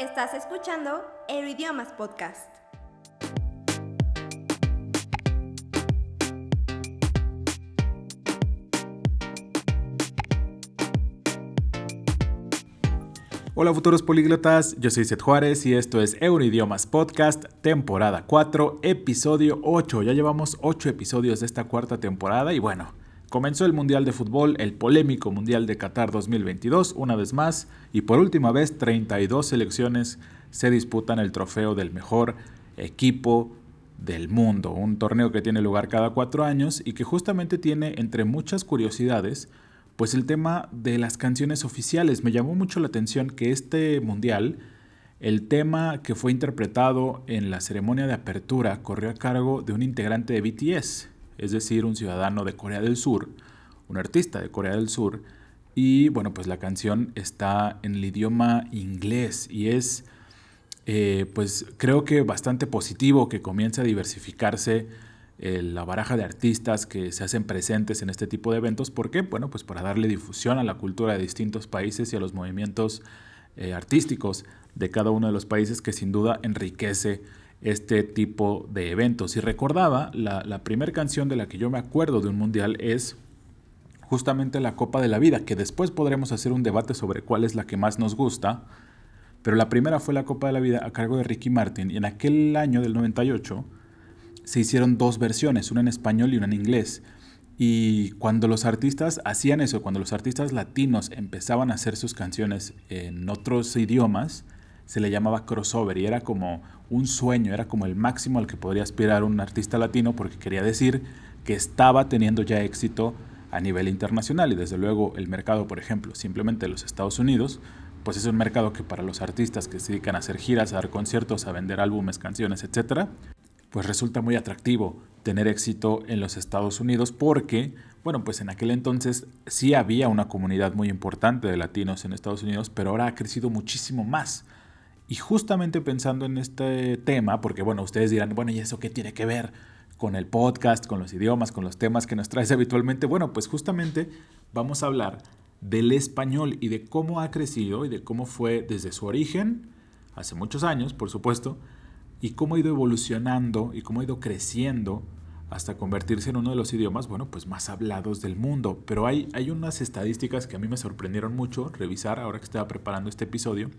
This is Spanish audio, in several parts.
Estás escuchando Euroidiomas Podcast. Hola futuros políglotas, yo soy Seth Juárez y esto es Euroidiomas Podcast, temporada 4, episodio 8. Ya llevamos 8 episodios de esta cuarta temporada y bueno, comenzó el Mundial de Fútbol, el polémico Mundial de Qatar 2022, una vez más, y por última vez 32 selecciones se disputan el trofeo del mejor equipo del mundo, un torneo que tiene lugar cada cuatro años y que justamente tiene entre muchas curiosidades pues el tema de las canciones oficiales. Me llamó mucho la atención que este mundial, el tema que fue interpretado en la ceremonia de apertura corrió a cargo de un integrante de BTS, es decir, un ciudadano de Corea del Sur, un artista de Corea del Sur, y bueno, pues la canción está en el idioma inglés y es, eh, pues creo que bastante positivo que comience a diversificarse la baraja de artistas que se hacen presentes en este tipo de eventos. ¿Por qué? Bueno, pues para darle difusión a la cultura de distintos países y a los movimientos eh, artísticos de cada uno de los países que sin duda enriquece este tipo de eventos. Y recordaba, la, la primera canción de la que yo me acuerdo de un mundial es justamente la Copa de la Vida, que después podremos hacer un debate sobre cuál es la que más nos gusta. Pero la primera fue la Copa de la Vida a cargo de Ricky Martin y en aquel año del 98 se hicieron dos versiones, una en español y una en inglés. Y cuando los artistas hacían eso, cuando los artistas latinos empezaban a hacer sus canciones en otros idiomas, se le llamaba crossover y era como un sueño, era como el máximo al que podría aspirar un artista latino porque quería decir que estaba teniendo ya éxito a nivel internacional y desde luego el mercado, por ejemplo, simplemente los Estados Unidos, pues es un mercado que para los artistas que se dedican a hacer giras, a dar conciertos, a vender álbumes, canciones, etcétera, pues resulta muy atractivo tener éxito en los Estados Unidos porque, bueno, pues en aquel entonces sí había una comunidad muy importante de latinos en Estados Unidos, pero ahora ha crecido muchísimo más. Y justamente pensando en este tema, porque bueno, ustedes dirán, bueno, ¿y eso qué tiene que ver con el podcast, con los idiomas, con los temas que nos traes habitualmente? Bueno, pues justamente vamos a hablar del español y de cómo ha crecido y de cómo fue desde su origen, hace muchos años, por supuesto, y cómo ha ido evolucionando y cómo ha ido creciendo hasta convertirse en uno de los idiomas, bueno, pues más hablados del mundo. Pero hay, hay unas estadísticas que a mí me sorprendieron mucho revisar ahora que estaba preparando este episodio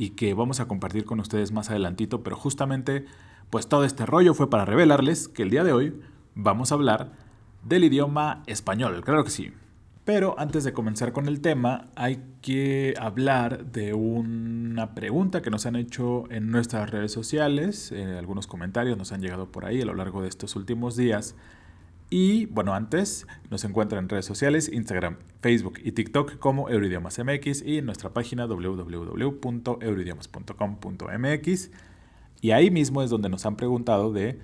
y que vamos a compartir con ustedes más adelantito, pero justamente pues todo este rollo fue para revelarles que el día de hoy vamos a hablar del idioma español, claro que sí. Pero antes de comenzar con el tema, hay que hablar de una pregunta que nos han hecho en nuestras redes sociales. Eh, algunos comentarios nos han llegado por ahí a lo largo de estos últimos días. Y bueno, antes nos encuentran en redes sociales, Instagram, Facebook y TikTok como EuroidiomasMX y en nuestra página www.euroidiomas.com.mx. Y ahí mismo es donde nos han preguntado de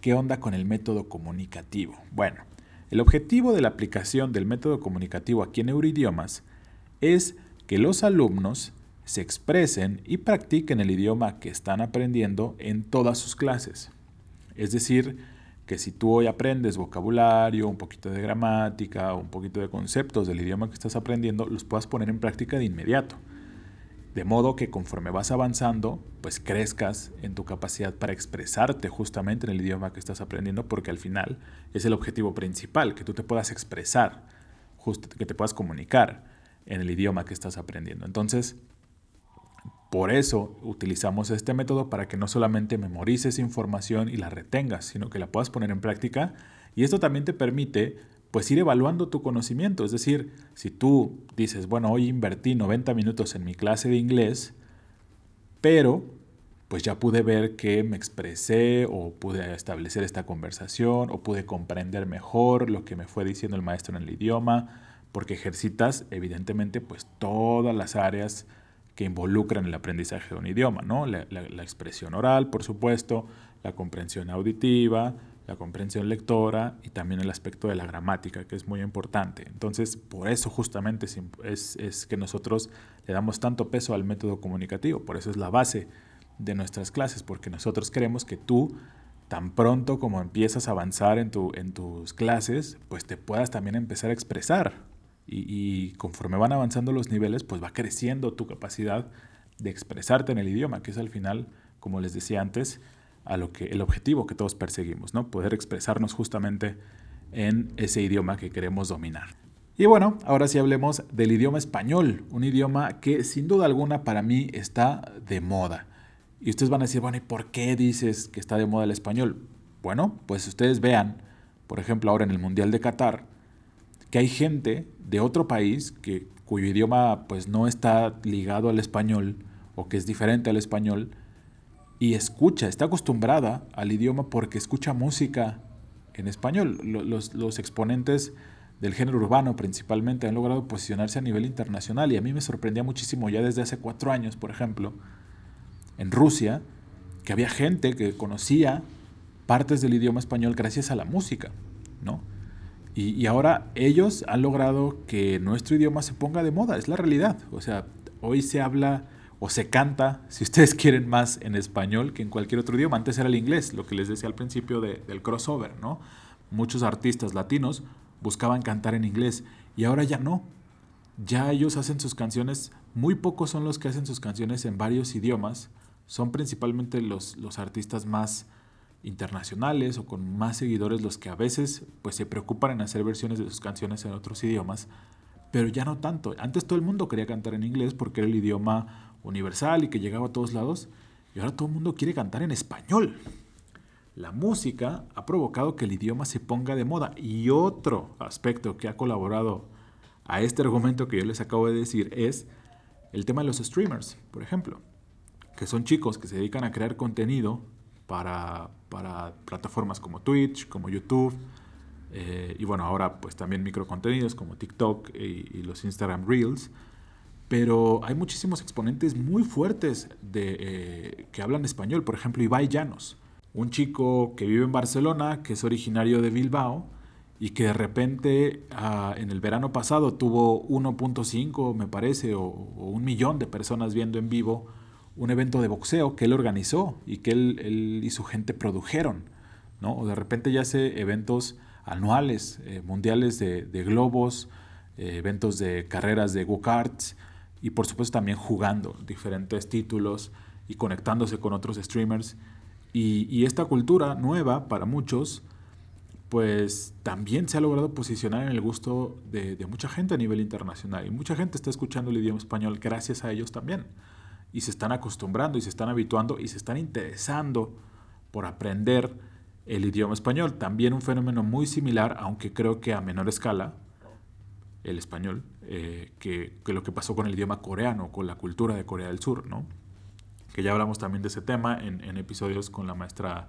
qué onda con el método comunicativo. Bueno, el objetivo de la aplicación del método comunicativo aquí en Euroidiomas es que los alumnos se expresen y practiquen el idioma que están aprendiendo en todas sus clases. Es decir, que si tú hoy aprendes vocabulario, un poquito de gramática, un poquito de conceptos del idioma que estás aprendiendo, los puedas poner en práctica de inmediato. De modo que conforme vas avanzando, pues crezcas en tu capacidad para expresarte justamente en el idioma que estás aprendiendo, porque al final es el objetivo principal, que tú te puedas expresar, que te puedas comunicar en el idioma que estás aprendiendo. Entonces, por eso utilizamos este método para que no solamente memorices información y la retengas, sino que la puedas poner en práctica. Y esto también te permite pues ir evaluando tu conocimiento. Es decir, si tú dices, bueno, hoy invertí 90 minutos en mi clase de inglés, pero pues ya pude ver que me expresé o pude establecer esta conversación o pude comprender mejor lo que me fue diciendo el maestro en el idioma, porque ejercitas evidentemente pues todas las áreas que involucran el aprendizaje de un idioma, ¿no? La, expresión oral, por supuesto, la comprensión auditiva, la comprensión lectora y también el aspecto de la gramática, que es muy importante. Entonces, por eso justamente es, es, que nosotros le damos tanto peso al método comunicativo, por eso es la base de nuestras clases, porque nosotros queremos que tú, tan pronto como empiezas a avanzar en, tu, en tus clases, pues te puedas también empezar a expresar. Y, conforme van avanzando los niveles, pues va creciendo tu capacidad de expresarte en el idioma, que es al final, como les decía antes, a lo que el objetivo que todos perseguimos, ¿no? Poder expresarnos justamente en ese idioma que queremos dominar. Y bueno, ahora sí hablemos del idioma español, un idioma que sin duda alguna para mí está de moda. Y ustedes van a decir, bueno, ¿y por qué dices que está de moda el español? Bueno, pues ustedes vean, por ejemplo, ahora en el Mundial de Qatar, que hay gente de otro país que, cuyo idioma pues no está ligado al español o que es diferente al español y escucha, está acostumbrada al idioma porque escucha música en español. Los, los exponentes del género urbano principalmente han logrado posicionarse a nivel internacional y a mí me sorprendía muchísimo ya desde hace cuatro años, por ejemplo, en Rusia, que había gente que conocía partes del idioma español gracias a la música, ¿no? Y, y, ahora ellos han logrado que nuestro idioma se ponga de moda, es la realidad. O sea, hoy se habla o se canta, si ustedes quieren, más en español que en cualquier otro idioma. Antes era el inglés, lo que les decía al principio de, del crossover, ¿no? Muchos artistas latinos buscaban cantar en inglés y ahora ya no. Ya ellos hacen sus canciones, muy pocos son los que hacen sus canciones en varios idiomas, son principalmente los, los artistas más internacionales o con más seguidores los que a veces pues se preocupan en hacer versiones de sus canciones en otros idiomas, pero ya no tanto. Antes todo el mundo quería cantar en inglés porque era el idioma universal y que llegaba a todos lados, y ahora todo el mundo quiere cantar en español. La música ha provocado que el idioma se ponga de moda. Y otro aspecto que ha colaborado a este argumento que yo les acabo de decir es el tema de los streamers, por ejemplo, que son chicos que se dedican a crear contenido para, para plataformas como Twitch, como YouTube, eh, y bueno, ahora pues también microcontenidos como TikTok y, los Instagram Reels. Pero hay muchísimos exponentes muy fuertes de, eh, que hablan español. Por ejemplo, Ibai Llanos un chico que vive en Barcelona, que es originario de Bilbao y que de repente ah, en el verano pasado tuvo 1.5, me parece, o, un millón de personas viendo en vivo un evento de boxeo que él organizó y que él, y su gente produjeron. ¿no? De repente ya hace eventos anuales, eh, mundiales de, globos, eh, eventos de carreras de go-karts y por supuesto también jugando diferentes títulos y conectándose con otros streamers. Y, esta cultura nueva para muchos, pues también se ha logrado posicionar en el gusto de, mucha gente a nivel internacional. Y mucha gente está escuchando el idioma español gracias a ellos también. Y se están acostumbrando y se están habituando y se están interesando por aprender el idioma español. También un fenómeno muy similar, aunque creo que a menor escala, el español, eh, que, que, lo que pasó con el idioma coreano, con la cultura de Corea del Sur, ¿no? que ya hablamos también de ese tema en, episodios con la maestra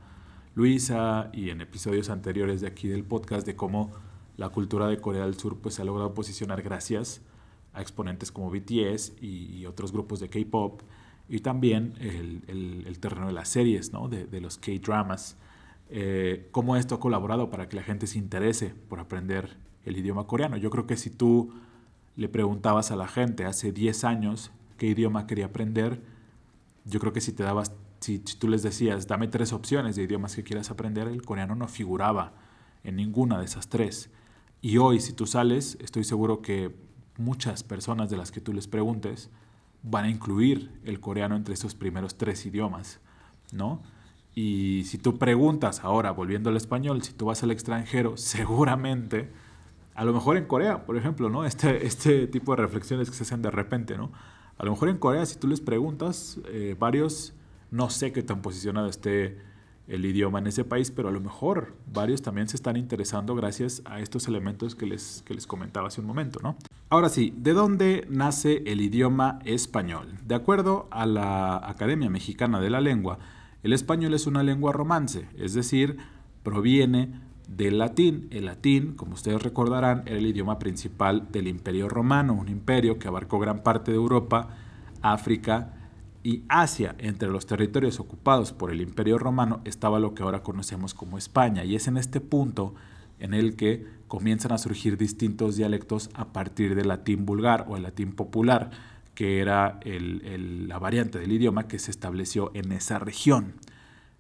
Luisa y en episodios anteriores de aquí del podcast de cómo la cultura de Corea del Sur pues, se ha logrado posicionar gracias a exponentes como BTS y, otros grupos de K-Pop y también el, terreno de las series, ¿no? de, los K-Dramas, eh, cómo esto ha colaborado para que la gente se interese por aprender el idioma coreano. Yo creo que si tú le preguntabas a la gente hace 10 años qué idioma quería aprender, yo creo que si te dabas, si, tú les decías, dame tres opciones de idiomas que quieras aprender, el coreano no figuraba en ninguna de esas tres. Y hoy, si tú sales, estoy seguro que muchas personas de las que tú les preguntes van a incluir el coreano entre esos primeros tres idiomas, ¿no? Y si tú preguntas ahora, volviendo al español, si tú vas al extranjero, seguramente, a lo mejor en Corea, por ejemplo, ¿no? Este, este tipo de reflexiones que se hacen de repente, ¿no? A lo mejor en Corea, si tú les preguntas, eh, varios, no sé qué tan posicionado esté el idioma en ese país, pero a lo mejor varios también se están interesando gracias a estos elementos que les, que les comentaba hace un momento, ¿no? Ahora sí, ¿de dónde nace el idioma español? De acuerdo a la Academia Mexicana de la Lengua, el español es una lengua romance, es decir, proviene del latín. El latín, como ustedes recordarán, era el idioma principal del Imperio Romano, un imperio que abarcó gran parte de Europa, África y Asia. Entre los territorios ocupados por el Imperio Romano estaba lo que ahora conocemos como España, y es en este punto en el que comienzan a surgir distintos dialectos a partir del latín vulgar o el latín popular, que era la variante del idioma que se estableció en esa región.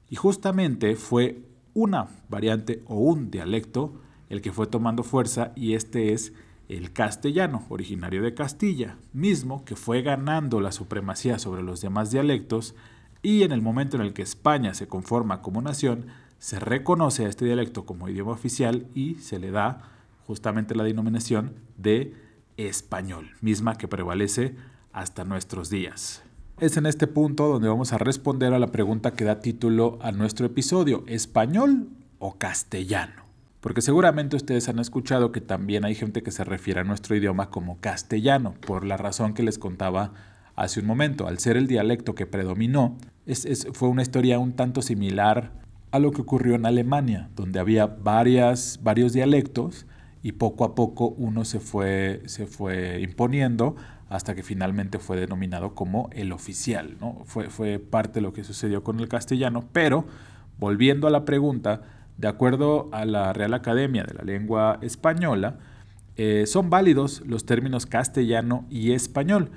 Y justamente fue una variante o un dialecto el que fue tomando fuerza y este es el castellano, originario de Castilla, mismo que fue ganando la supremacía sobre los demás dialectos y en el momento en el que España se conforma como nación, se reconoce a este dialecto como idioma oficial y se le da justamente la denominación de español, misma que prevalece hasta nuestros días. Es en este punto donde vamos a responder a la pregunta que da título a nuestro episodio, ¿español o castellano? Porque seguramente ustedes han escuchado que también hay gente que se refiere a nuestro idioma como castellano, por la razón que les contaba hace un momento. Al ser el dialecto que predominó, fue una historia un tanto similar a lo que ocurrió en Alemania, donde había varias, varios dialectos y poco a poco uno se fue, se fue imponiendo hasta que finalmente fue denominado como el oficial. ¿no? Fue, fue parte de lo que sucedió con el castellano, pero volviendo a la pregunta, de acuerdo a la Real Academia de la Lengua Española, eh, son válidos los términos castellano y español.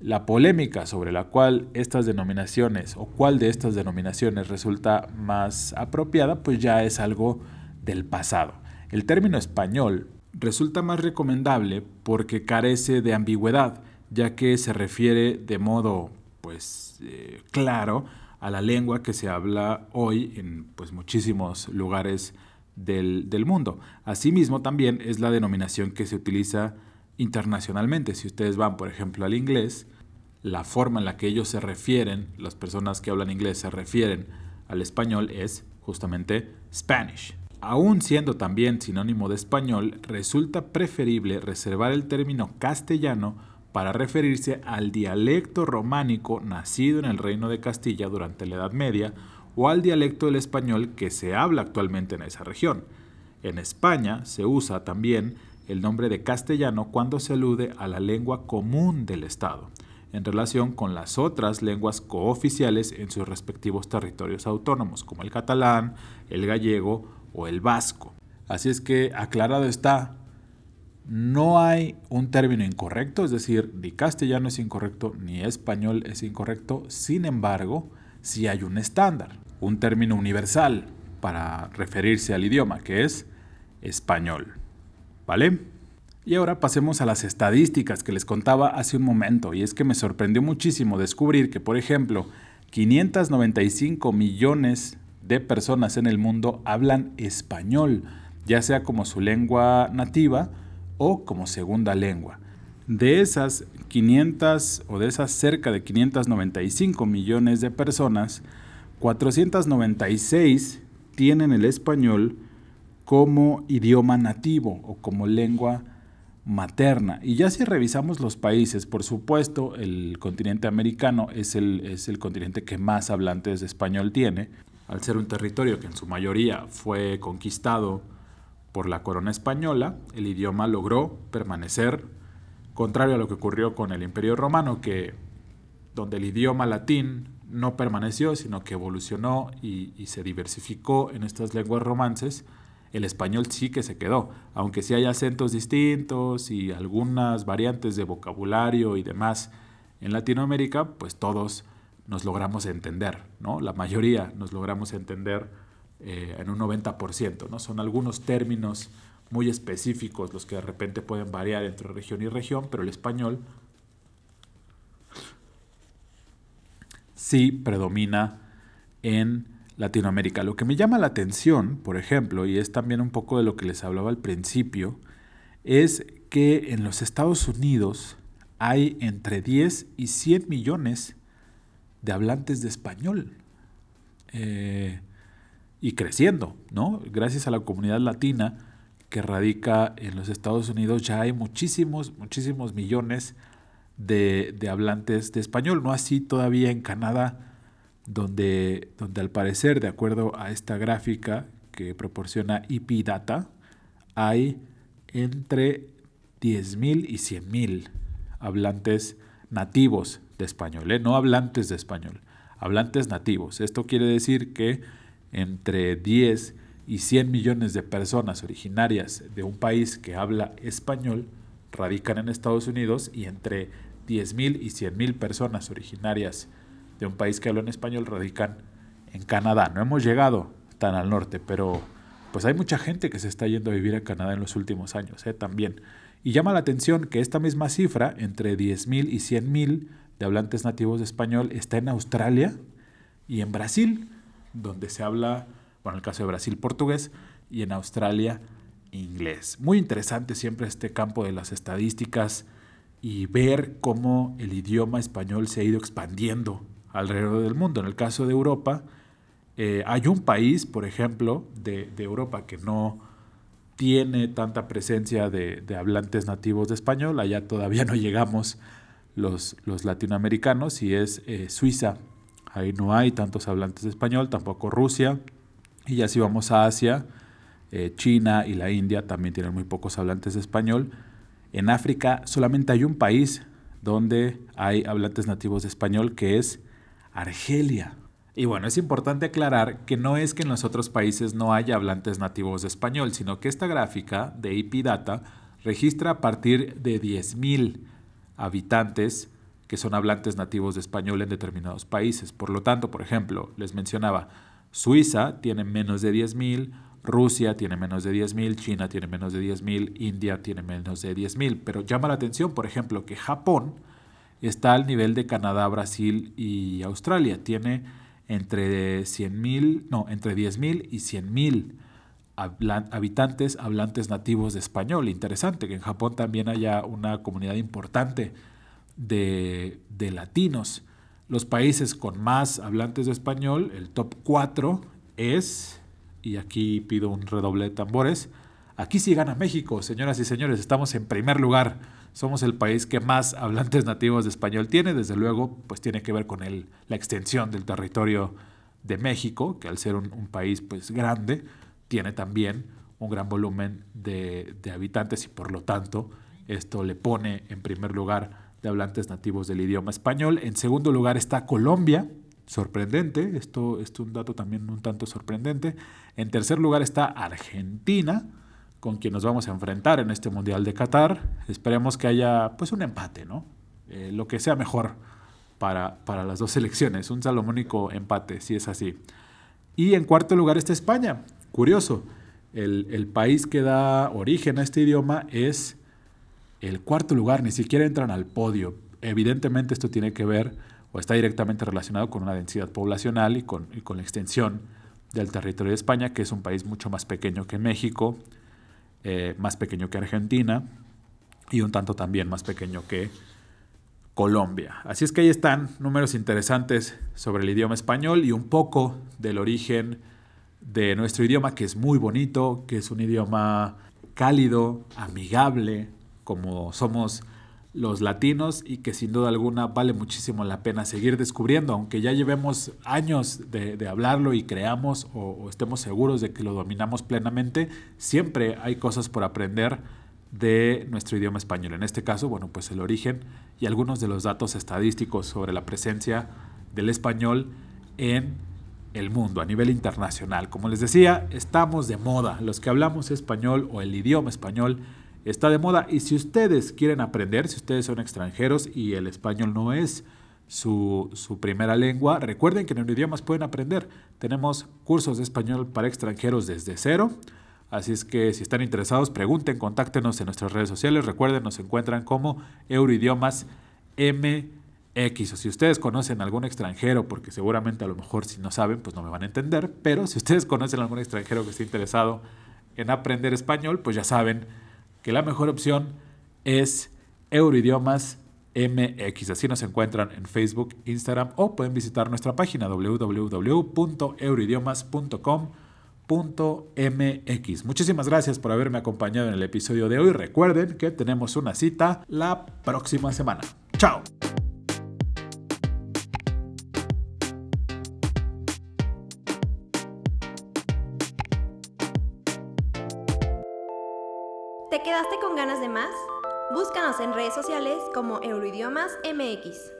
La polémica sobre la cual estas denominaciones o cuál de estas denominaciones resulta más apropiada, pues ya es algo del pasado. El término español resulta más recomendable porque carece de ambigüedad, ya que se refiere de modo pues eh, claro a la lengua que se habla hoy en pues, muchísimos lugares del, del mundo. Asimismo, también es la denominación que se utiliza internacionalmente. Si ustedes van, por ejemplo, al inglés, la forma en la que ellos se refieren, las personas que hablan inglés se refieren al español es justamente Spanish. Aún siendo también sinónimo de español, resulta preferible reservar el término castellano para referirse al dialecto románico nacido en el Reino de Castilla durante la Edad Media o al dialecto del español que se habla actualmente en esa región. En España se usa también el nombre de castellano cuando se alude a la lengua común del Estado, en relación con las otras lenguas cooficiales en sus respectivos territorios autónomos, como el catalán, el gallego o el vasco. Así es que aclarado está, no hay un término incorrecto, es decir, ni castellano es incorrecto, ni español es incorrecto, sin embargo, sí hay un estándar, un término universal para referirse al idioma, que es español. ¿Vale? Y ahora pasemos a las estadísticas que les contaba hace un momento, y es que me sorprendió muchísimo descubrir que, por ejemplo, 595 millones de personas en el mundo hablan español, ya sea como su lengua nativa o como segunda lengua. De esas 500 o de esas cerca de 595 millones de personas, 496 tienen el español como idioma nativo o como lengua materna. Y ya si revisamos los países, por supuesto, el continente americano es el, es el continente que más hablantes de español tiene, al ser un territorio que en su mayoría fue conquistado por la corona española, el idioma logró permanecer, contrario a lo que ocurrió con el Imperio Romano, que donde el idioma latín no permaneció, sino que evolucionó y, se diversificó en estas lenguas romances, el español sí que se quedó, aunque sí hay acentos distintos y algunas variantes de vocabulario y demás en Latinoamérica, pues todos nos logramos entender, ¿no? La mayoría nos logramos entender eh, en un 90%. ¿no? Son algunos términos muy específicos los que de repente pueden variar entre región y región, pero el español sí predomina en Latinoamérica. Lo que me llama la atención, por ejemplo, y es también un poco de lo que les hablaba al principio, es que en los Estados Unidos hay entre 10 y 100 millones de hablantes de español. Eh, y creciendo, ¿no? Gracias a la comunidad latina que radica en los Estados Unidos ya hay muchísimos, muchísimos millones de, hablantes de español, no así todavía en Canadá, donde, donde al parecer, de acuerdo a esta gráfica que proporciona IP Data, hay entre 10.000 y 100.000 hablantes nativos de español, ¿eh? no hablantes de español, hablantes nativos. Esto quiere decir que entre 10 y 100 millones de personas originarias de un país que habla español radican en Estados Unidos y entre 10 mil y 100 mil personas originarias de un país que habla en español radican en Canadá. No hemos llegado tan al norte, pero pues hay mucha gente que se está yendo a vivir a Canadá en los últimos años ¿eh? también. Y llama la atención que esta misma cifra, entre 10.000 y 100.000 de hablantes nativos de español, está en Australia y en Brasil, donde se habla, bueno, en el caso de Brasil, portugués, y en Australia, inglés. Muy interesante siempre este campo de las estadísticas y ver cómo el idioma español se ha ido expandiendo alrededor del mundo. En el caso de Europa, eh, hay un país, por ejemplo, de, Europa que no tiene tanta presencia de, hablantes nativos de español. Allá todavía no llegamos los, los latinoamericanos y es eh, Suiza. Ahí no hay tantos hablantes de español, tampoco Rusia. Y ya si vamos a Asia, eh, China y la India también tienen muy pocos hablantes de español. En África solamente hay un país donde hay hablantes nativos de español que es Argelia. Y bueno, es importante aclarar que no es que en los otros países no haya hablantes nativos de español, sino que esta gráfica de IP Data registra a partir de 10.000 habitantes que son hablantes nativos de español en determinados países. Por lo tanto, por ejemplo, les mencionaba, Suiza tiene menos de 10.000, Rusia tiene menos de 10.000, China tiene menos de 10.000, India tiene menos de 10.000. Pero llama la atención, por ejemplo, que Japón está al nivel de Canadá, Brasil y Australia. Tiene entre 100.000, no, entre 10.000 y 100.000 habitantes hablantes nativos de español. Interesante que en Japón también haya una comunidad importante de, de latinos. Los países con más hablantes de español, el top 4 es y aquí pido un redoble de tambores. Aquí sí gana México, señoras y señores, estamos en primer lugar. Somos el país que más hablantes nativos de español tiene, desde luego, pues tiene que ver con el, la extensión del territorio de México, que al ser un, país pues grande, tiene también un gran volumen de, habitantes y por lo tanto esto le pone en primer lugar de hablantes nativos del idioma español. En segundo lugar está Colombia, sorprendente, esto, es un dato también un tanto sorprendente. En tercer lugar está Argentina, con quien nos vamos a enfrentar en este Mundial de Qatar. Esperemos que haya pues un empate, ¿no? Eh, lo que sea mejor para, para las dos selecciones, un salomónico empate, si es así. Y en cuarto lugar está España. Curioso, el, el país que da origen a este idioma es el cuarto lugar, ni siquiera entran al podio. Evidentemente esto tiene que ver o está directamente relacionado con una densidad poblacional y con, la extensión del territorio de España, que es un país mucho más pequeño que México, eh, más pequeño que Argentina y un tanto también más pequeño que Colombia. Así es que ahí están números interesantes sobre el idioma español y un poco del origen de nuestro idioma, que es muy bonito, que es un idioma cálido, amigable, como somos los latinos y que sin duda alguna vale muchísimo la pena seguir descubriendo, aunque ya llevemos años de, hablarlo y creamos o, estemos seguros de que lo dominamos plenamente, siempre hay cosas por aprender de nuestro idioma español. En este caso, bueno, pues el origen y algunos de los datos estadísticos sobre la presencia del español en el mundo a nivel internacional. Como les decía, estamos de moda. Los que hablamos español o el idioma español está de moda. Y si ustedes quieren aprender, si ustedes son extranjeros y el español no es su, primera lengua, recuerden que en idiomas pueden aprender. Tenemos cursos de español para extranjeros desde cero. Así es que si están interesados, pregunten, contáctenos en nuestras redes sociales. Recuerden, nos encuentran como Euroidiomas MX. O si ustedes conocen a algún extranjero, porque seguramente a lo mejor si no saben, pues no me van a entender. Pero si ustedes conocen a algún extranjero que esté interesado en aprender español, pues ya saben que la mejor opción es Euroidiomas MX. Así nos encuentran en Facebook, Instagram o pueden visitar nuestra página www.euroidiomas.com.mx. Muchísimas gracias por haberme acompañado en el episodio de hoy. Recuerden que tenemos una cita la próxima semana. ¡Chao! Ganas de más? Búscanos en redes sociales como Euroidiomas MX.